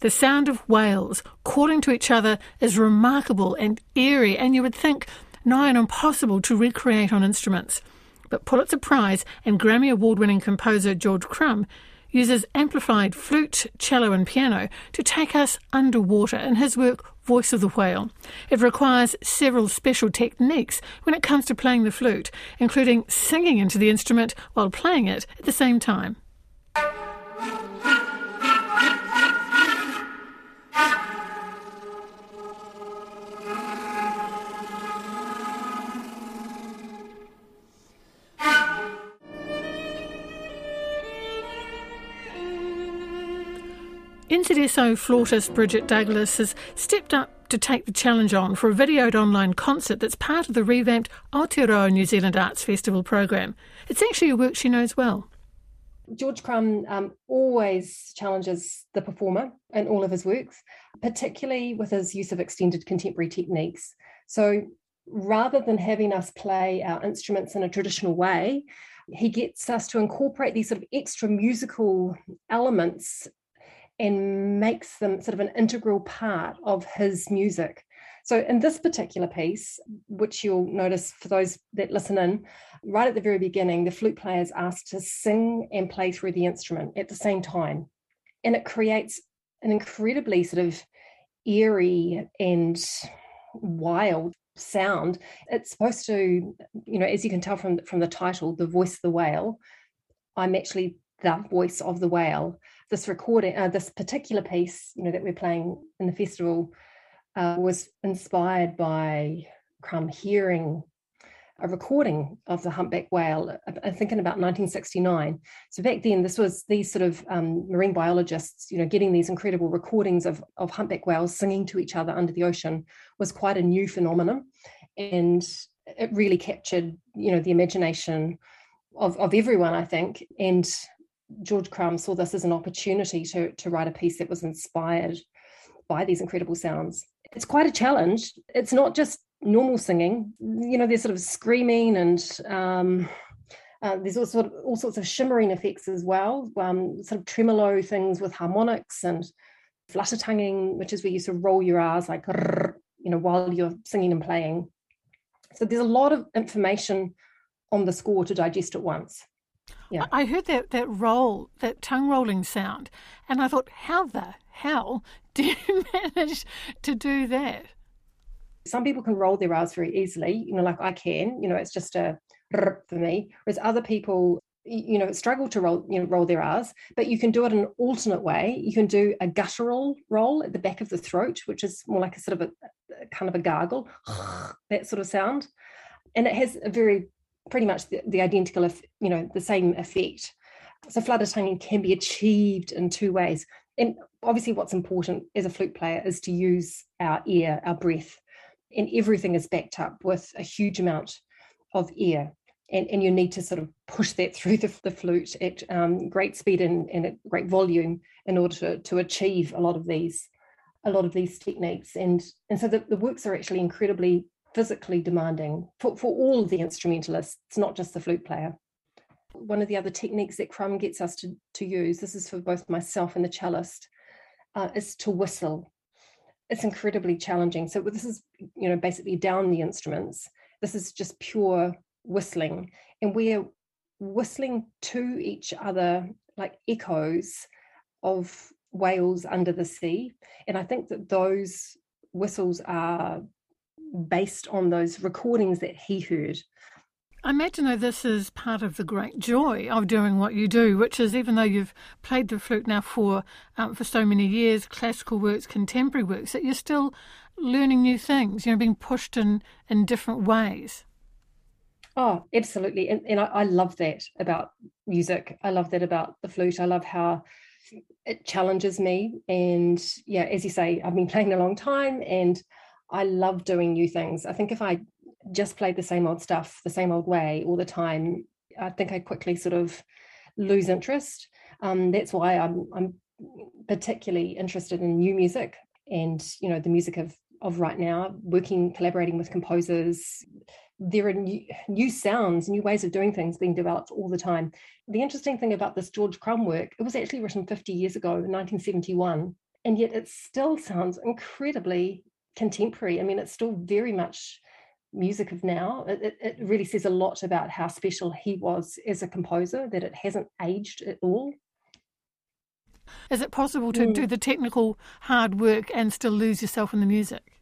The sound of whales calling to each other is remarkable and eerie, and you would think nigh on impossible to recreate on instruments. But Pulitzer Prize and Grammy Award winning composer George Crumb uses amplified flute, cello, and piano to take us underwater in his work Voice of the Whale. It requires several special techniques when it comes to playing the flute, including singing into the instrument while playing it at the same time. NZSO flautist Bridget Douglas has stepped up to take the challenge on for a videoed online concert that's part of the revamped Aotearoa New Zealand Arts Festival program. It's actually a work she knows well. George Crumb um, always challenges the performer in all of his works, particularly with his use of extended contemporary techniques. So rather than having us play our instruments in a traditional way, he gets us to incorporate these sort of extra musical elements and makes them sort of an integral part of his music. So, in this particular piece, which you'll notice for those that listen in, right at the very beginning, the flute player is asked to sing and play through the instrument at the same time. And it creates an incredibly sort of eerie and wild sound. It's supposed to, you know, as you can tell from, from the title, The Voice of the Whale, I'm actually the voice of the whale this recording, uh, this particular piece, you know, that we're playing in the festival, uh, was inspired by Crumb hearing a recording of the humpback whale. I'm thinking about 1969. So back then, this was these sort of um, marine biologists, you know, getting these incredible recordings of of humpback whales singing to each other under the ocean was quite a new phenomenon, and it really captured, you know, the imagination of of everyone, I think, and George Crumb saw this as an opportunity to, to write a piece that was inspired by these incredible sounds. It's quite a challenge. It's not just normal singing. You know, there's sort of screaming and um, uh, there's all, sort of, all sorts of shimmering effects as well, um, sort of tremolo things with harmonics and flutter tonguing, which is where you sort of roll your R's like, you know, while you're singing and playing. So there's a lot of information on the score to digest at once. Yeah. I heard that, that roll, that tongue rolling sound, and I thought, how the hell do you manage to do that? Some people can roll their R's very easily, you know, like I can, you know, it's just a for me, whereas other people, you know, struggle to roll, you know, roll their R's, but you can do it in an alternate way. You can do a guttural roll at the back of the throat, which is more like a sort of a, a kind of a gargle, that sort of sound. And it has a very pretty much the, the identical, you know, the same effect. So flutter tonguing can be achieved in two ways. And obviously, what's important as a flute player is to use our ear, our breath, and everything is backed up with a huge amount of air. And, and you need to sort of push that through the, the flute at um, great speed and, and at great volume in order to, to achieve a lot of these a lot of these techniques and and so the, the works are actually incredibly physically demanding for, for all the instrumentalists, it's not just the flute player. One of the other techniques that Crumb gets us to, to use, this is for both myself and the cellist, uh, is to whistle. It's incredibly challenging. So this is, you know, basically down the instruments. This is just pure whistling. And we're whistling to each other like echoes of whales under the sea. And I think that those whistles are based on those recordings that he heard. I imagine that this is part of the great joy of doing what you do, which is even though you've played the flute now for um, for so many years, classical works, contemporary works, that you're still learning new things. You know, being pushed in in different ways. Oh, absolutely, and, and I, I love that about music. I love that about the flute. I love how it challenges me, and yeah, as you say, I've been playing a long time, and I love doing new things. I think if I just played the same old stuff the same old way all the time, I think I quickly sort of lose interest. Um, that's why I'm I'm particularly interested in new music and you know the music of of right now, working collaborating with composers. There are new, new sounds, new ways of doing things being developed all the time. The interesting thing about this George Crumb work, it was actually written 50 years ago, 1971 and yet it still sounds incredibly contemporary. I mean, it's still very much music of now. It, it, really says a lot about how special he was as a composer, that it hasn't aged at all. Is it possible to mm. do the technical hard work and still lose yourself in the music?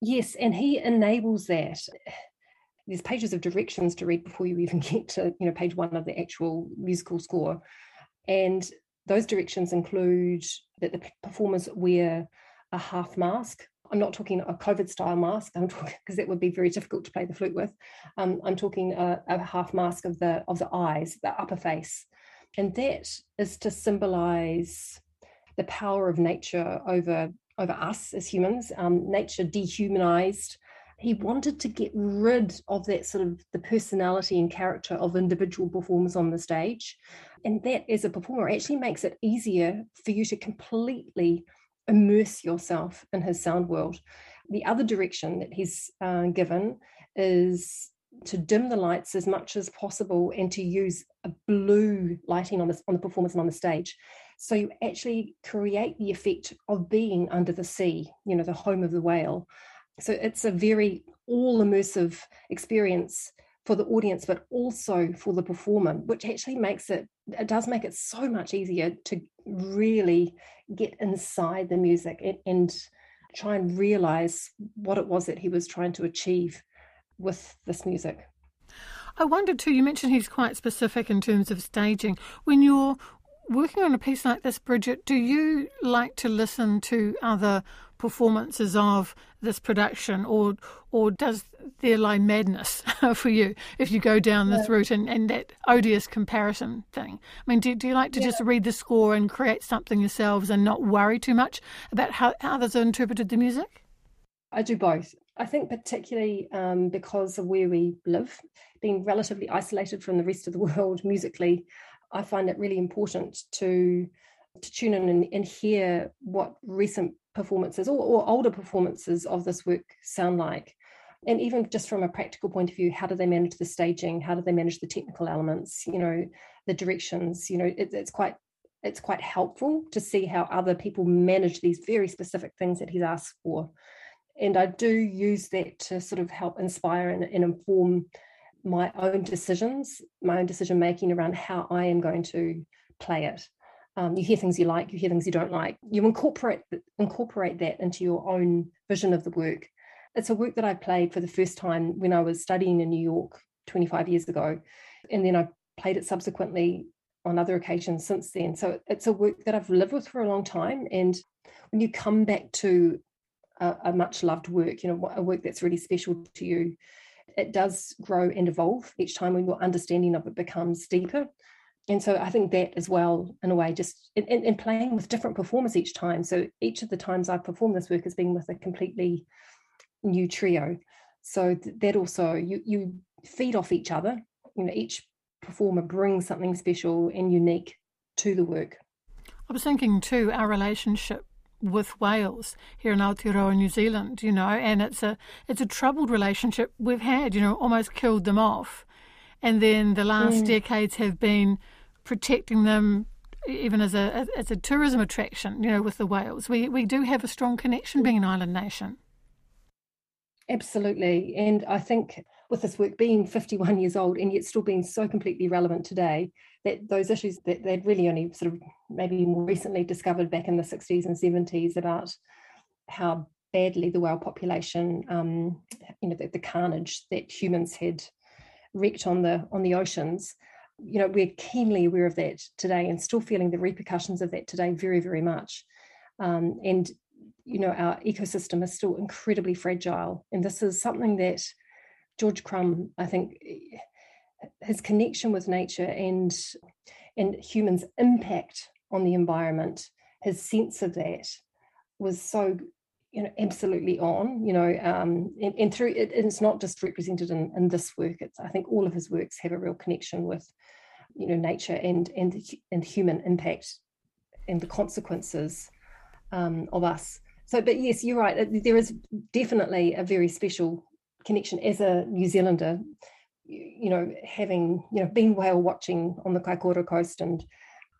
Yes, and he enables that. There's pages of directions to read before you even get to, you know, page one of the actual musical score. And those directions include that the performers wear a half mask. I'm not talking a COVID style mask. I'm talking because that would be very difficult to play the flute with. Um, I'm talking a, a, half mask of the of the eyes, the upper face, and that is to symbolize the power of nature over over us as humans. Um, nature dehumanized. He wanted to get rid of that sort of the personality and character of individual performers on the stage, and that as a performer actually makes it easier for you to completely immerse yourself in his sound world. The other direction that he's uh, given is to dim the lights as much as possible and to use a blue lighting on the, on the performance and on the stage. So you actually create the effect of being under the sea, you know, the home of the whale. So it's a very all immersive experience for the audience, but also for the performer, which actually makes it, it does make it so much easier to really get inside the music and, and try and realize what it was that he was trying to achieve with this music. I wondered too, you mentioned he's quite specific in terms of staging. When you're working on a piece like this, Bridget, do you like to listen to other performances of this production, or or does there lie madness for you if you go down this yeah. route and, and that odious comparison thing? I mean, do, do you like to yeah. just read the score and create something yourselves and not worry too much about how others have interpreted the music? I do both. I think particularly um, because of where we live, being relatively isolated from the rest of the world musically, I find it really important to to tune in and, and hear what recent performances or, or older performances of this work sound like? And even just from a practical point of view how do they manage the staging? How do they manage the technical elements you know the directions? You know it, it's quite it's quite helpful to see how other people manage these very specific things that he's asked for. And i do use that to sort of help inspire and, and inform my own decisions my own decision making around how i am going to play it um, you hear things you like, you hear things you don't like. You incorporate incorporate that into your own vision of the work. It's a work that I played for the first time when I was studying in New York 25 years ago, and then I played it subsequently on other occasions since then. So it's a work that I've lived with for a long time. And when you come back to a, a much loved work, you know, a work that's really special to you, it does grow and evolve each time when your understanding of it becomes deeper and so I think that as well, in a way, just in, in, playing with different performers each time. So each of the times I've performed this work has been with a completely new trio. So that also you you feed off each other. You know, each performer brings something special and unique to the work. I was thinking too, our relationship with whales here in Aotearoa, New Zealand, you know, and it's a it's a troubled relationship we've had, you know, almost killed them off. And then the last mm. decades have been protecting them even as a as a tourism attraction, you know, with the whales. We we do have a strong connection being an island nation. Absolutely. And I think with this work being 51 years old and yet still being so completely relevant today, that those issues that they'd really only sort of maybe more recently discovered back in the 60s and 70s about how badly the whale population, um, you know, the, the carnage that humans had wreaked on the on the oceans you know we're keenly aware of that today and still feeling the repercussions of that today very very much. Um, and you know our ecosystem is still incredibly fragile. And this is something that george crumb i think his connection with nature and and humans impact on the environment his sense of that was so you know absolutely on you know um, and, and, through it, it's not just represented in, in this work. It's i think all of his works have a real connection with you know nature and and and human impact and the consequences um, of us. So but yes you're right. There is definitely a very special connection as a new zealander you know having you know been whale watching on the kaikoura coast and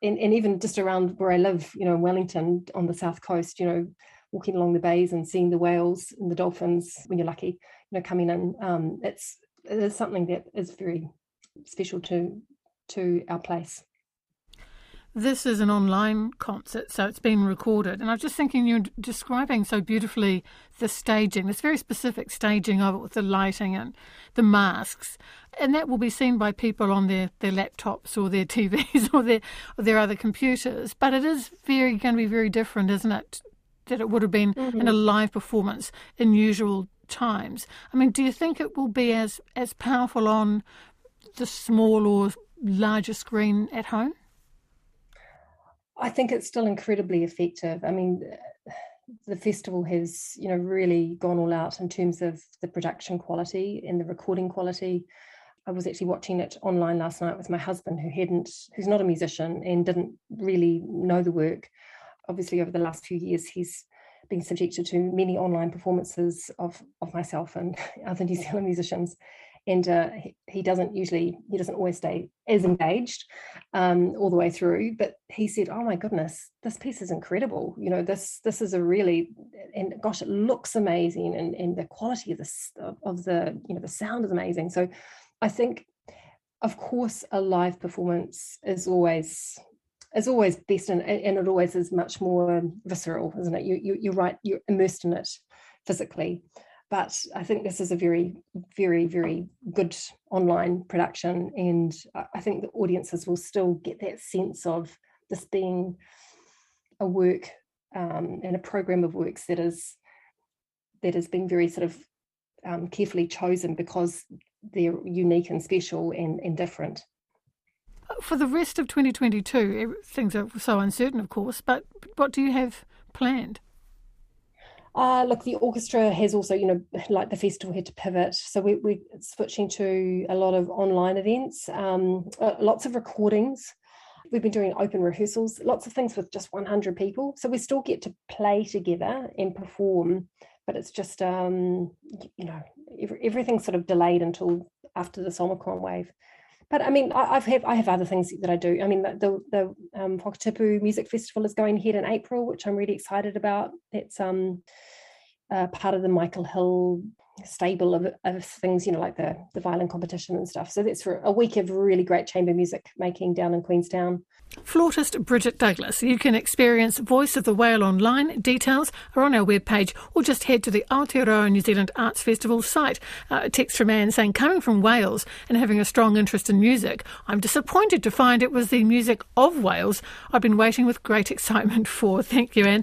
and, and even just around where I live, you know, Wellington on the south coast, you know, walking along the bays and seeing the whales and the dolphins when you're lucky, you know, coming in. Um, it's it is something that is very special to to our place. This is an online concert, so it's been recorded. And I was just thinking you're describing so beautifully the staging, this very specific staging of it with the lighting and the masks. And that will be seen by people on their, their laptops or their TVs or their, or their other computers. But it is very going to be very different, isn't it, that it would have been mm-hmm. in a live performance in usual times. I mean, do you think it will be as, as powerful on the small or larger screen at home? I think it's still incredibly effective. I mean, the festival has, you know, really gone all out in terms of the production quality and the recording quality. I was actually watching it online last night with my husband, who hadn't, who's not a musician and didn't really know the work. Obviously, over the last few years, he's been subjected to many online performances of of myself and other New Zealand musicians, and uh, he, he, doesn't usually he doesn't always stay as engaged um, all the way through. But he said oh my goodness this piece is incredible. You know this this is a really and gosh it looks amazing and and the quality of this of the you know the sound is amazing. So i think of course a live performance is always is always best and, and it always is much more visceral isn't it you, you you're right you're immersed in it physically but I think this is a very, very, very good online production, and I think the audiences will still get that sense of this being a work um, and a program of works that is that has been very sort of um, carefully chosen because they're unique and special and, and different. For the rest of 2022, things are so uncertain, of course, but what do you have planned? Uh, look, the orchestra has also, you know, like the festival had to pivot. So we, we're switching to a lot of online events, um, uh, lots of recordings. We've been doing open rehearsals, lots of things with just 100 people. So we still get to play together and perform, but it's just, um, you know, everything's sort of delayed until after this Omicron wave. But I mean, I, have have I have other things that I do. I mean, the the, the um, Whakatipu Music Festival is going ahead in April, which I'm really excited about. It's um uh, part of the Michael Hill stable of, of things, you know, like the the violin competition and stuff. So that's for a week of really great chamber music making down in Queenstown. Flautist Bridget Douglas. You can experience Voice of the Whale online. Details are on our webpage or just head to the Aotearoa New Zealand Arts Festival site. Uh, a text from Anne saying, coming from Wales and having a strong interest in music, I'm disappointed to find it was the music of Wales I've been waiting with great excitement for. Thank you, Anne.